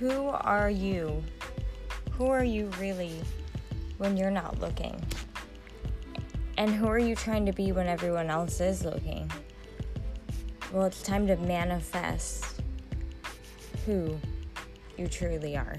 who are you? Who are you really when you're not looking? And who are you trying to be when everyone else is looking? Well, it's time to manifest who you truly are.